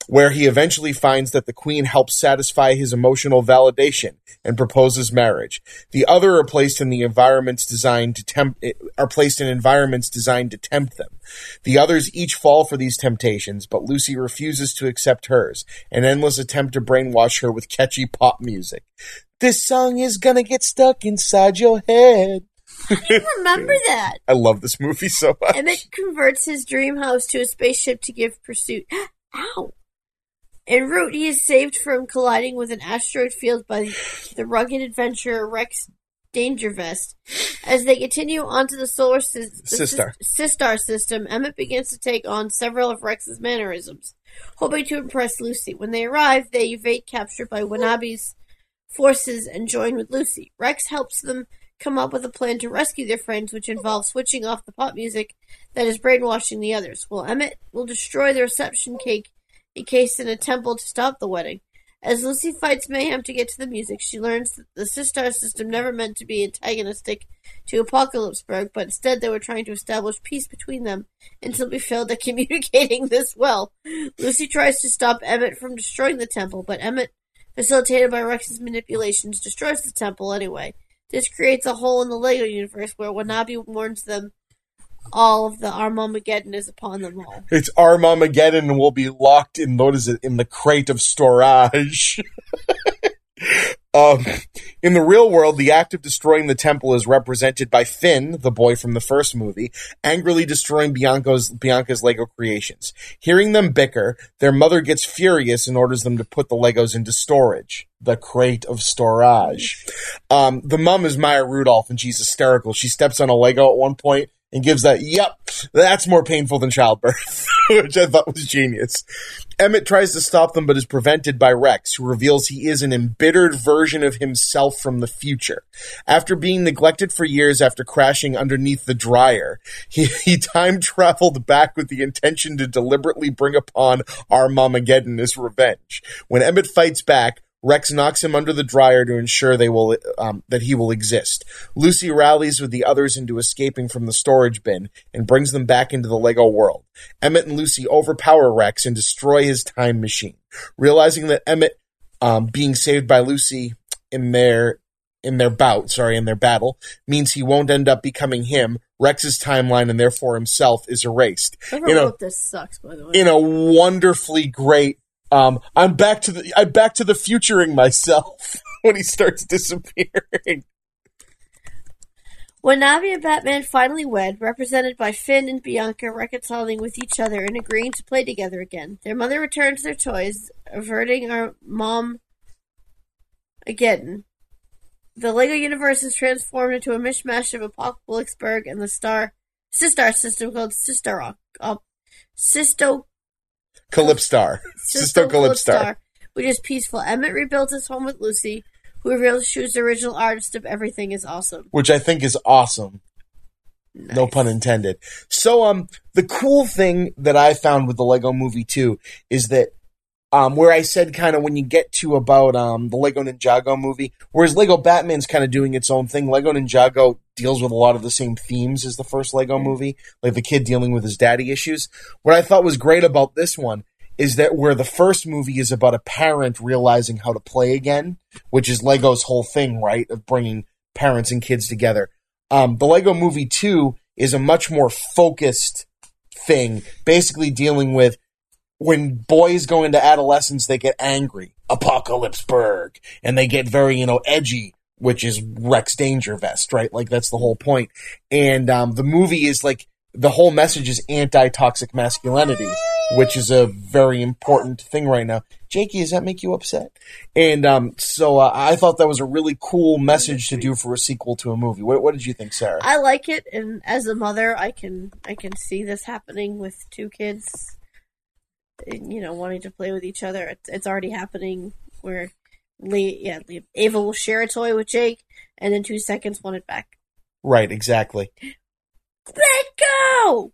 where he eventually finds that the queen helps satisfy his emotional validation and proposes marriage. The other are placed in the environments designed to tempt are placed in environments designed to tempt them. The others each fall for these temptations, but Lucy refuses to accept hers, an endless attempt to brainwash her with catchy pop music. This song is gonna get stuck inside your head. I remember that. I love this movie so much. Emmett converts his dream house to a spaceship to give pursuit. Ow! En route, he is saved from colliding with an asteroid field by the rugged adventurer Rex Dangervest. As they continue onto the solar the Systar. Systar system, Emmett begins to take on several of Rex's mannerisms, hoping to impress Lucy. When they arrive, they evade capture by Wa'Nabi's forces and join with Lucy. Rex helps them come up with a plan to rescue their friends, which involves switching off the pop music that is brainwashing the others. While Emmett will destroy the reception cake encased in a temple to stop the wedding. As Lucy fights Mayhem to get to the music, she learns that the Systar system never meant to be antagonistic to Apocalypseburg, but instead they were trying to establish peace between them until we failed at communicating this well. Lucy tries to stop Emmett from destroying the temple, but Emmett, facilitated by Rex's manipulations, destroys the temple anyway. This creates a hole in the Lego universe where Wa'Nabi warns them all of the Armageddon is upon them all. It's Armageddon will be locked in what is it in the crate of storage. um, in the real world, the act of destroying the temple is represented by Finn, the boy from the first movie, angrily destroying Bianca's Bianca's Lego creations. Hearing them bicker, their mother gets furious and orders them to put the Legos into storage. The crate of storage. Um, the mom is Maya Rudolph and she's hysterical. She steps on a Lego at one point and gives that, yep, that's more painful than childbirth, which I thought was genius. Emmett tries to stop them, but is prevented by Rex, who reveals he is an embittered version of himself from the future. After being neglected for years after crashing underneath the dryer, he, he time traveled back with the intention to deliberately bring upon our Armageddon as revenge. When Emmett fights back, Rex knocks him under the dryer to ensure they will um, that he will exist. Lucy rallies with the others into escaping from the storage bin and brings them back into the Lego world. Emmett and Lucy overpower Rex and destroy his time machine. Realizing that Emmett, um, being saved by Lucy in their in their bout, sorry, in their battle, means he won't end up becoming him. Rex's timeline and therefore himself is erased. You know, wrote this sucks, by the way. in a wonderfully great um I'm back to the I'm back to the futuring myself when he starts disappearing. When Navi and Batman finally wed, represented by Finn and Bianca reconciling with each other and agreeing to play together again, their mother returns their toys, averting our mom again. The Lego universe is transformed into a mishmash of Apocalypseburg and the star Systar system called Systar uh, Sisto Calypstar. Sisto Calypstar. which is peaceful. Emmett rebuilds his home with Lucy, who reveals she was the original artist of everything is awesome. Which I think is awesome. No pun intended. So um the cool thing that I found with the Lego movie too is that um where I said kind of when you get to about um the Lego Ninjago movie, whereas Lego Batman's kind of doing its own thing, Lego Ninjago deals with a lot of the same themes as the first Lego movie, like the kid dealing with his daddy issues. What I thought was great about this one is that where the first movie is about a parent realizing how to play again, which is Lego's whole thing, right, of bringing parents and kids together. Um, the Lego Movie 2 is a much more focused thing, basically dealing with when boys go into adolescence, they get angry, Apocalypseburg, and they get very, you know, edgy, which is Rex Danger Vest, right? Like that's the whole point. And um, the movie is like the whole message is anti-toxic masculinity, which is a very important thing right now. Jakey, does that make you upset? And um, so uh, I thought that was a really cool message to do for a sequel to a movie. What, what did you think, Sarah? I like it, and as a mother, I can I can see this happening with two kids. You know, wanting to play with each other. It's, it's already happening. Where, Lee, yeah, Lee, Ava will share a toy with Jake, and in two seconds want it back. Right, exactly. Let go!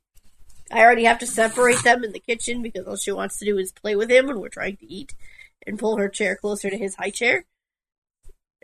I already have to separate them in the kitchen because all she wants to do is play with him when we're trying to eat and pull her chair closer to his high chair.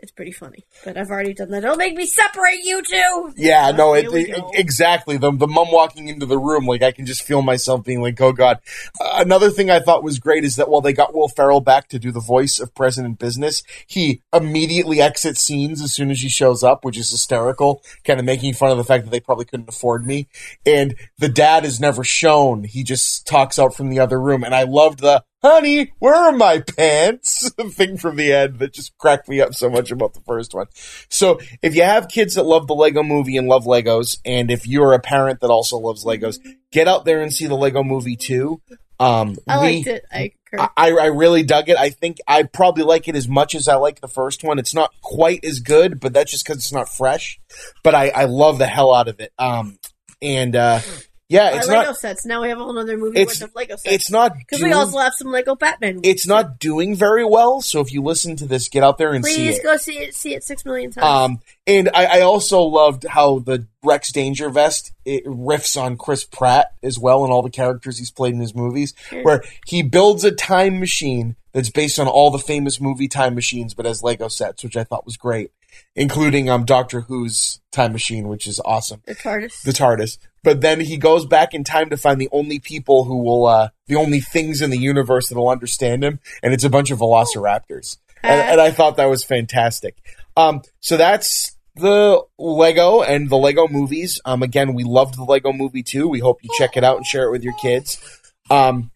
It's pretty funny, but I've already done that. Don't make me separate you two. Yeah, no, it, it- exactly. The the mom walking into the room, like I can just feel myself being like, "Oh God." Uh, another thing I thought was great is that while they got Will Ferrell back to do the voice of President Business, he immediately exits scenes as soon as he shows up, which is hysterical. Kind of making fun of the fact that they probably couldn't afford me. And the dad is never shown; he just talks out from the other room. And I loved the "Honey, where are my pants?" thing from the end that just cracked me up so much about the first one. So if you have kids that love the Lego movie and love Legos, and if you're a parent that also loves Legos, get out there and see the Lego movie too. Um, I we- liked it. I. I, I really dug it. I think I probably like it as much as I like the first one. It's not quite as good, but that's just because it's not fresh. But I, I love the hell out of it. Um, and uh, yeah, it's Lego not sets. Now we have a whole other movie worth of Lego sets. it's not Because we also have some Lego Batman. movies. it's not doing very well. So if you listen to this, get out there and see Please it. go see it. See it six million times. Um, and I, I also loved how the Rex Danger Vest it riffs on Chris Pratt as well and all the characters he's played in his movies, Sure. where he builds a time machine that's based on all the famous movie time machines, but as Lego sets, which I thought was great, including um Doctor Who's time machine, which is awesome, the TARDIS. the TARDIS. But then he goes back in time to find the only people who will, uh, the only things in the universe that'll understand him, and it's a bunch of Velociraptors and, Uh, and I thought that was fantastic. Um, so that's the Lego and the Lego movies. Um, again, we loved the Lego movie too. We hope you check it out and share it with your kids. Um,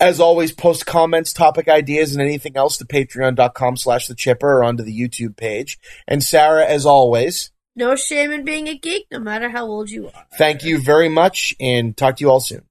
as always, post comments, topic ideas, and anything else to patreon.com slash the chipper or onto the YouTube page. And Sarah, as always, no shame in being a geek, no matter how old you are. thank you very much and talk to you all soon.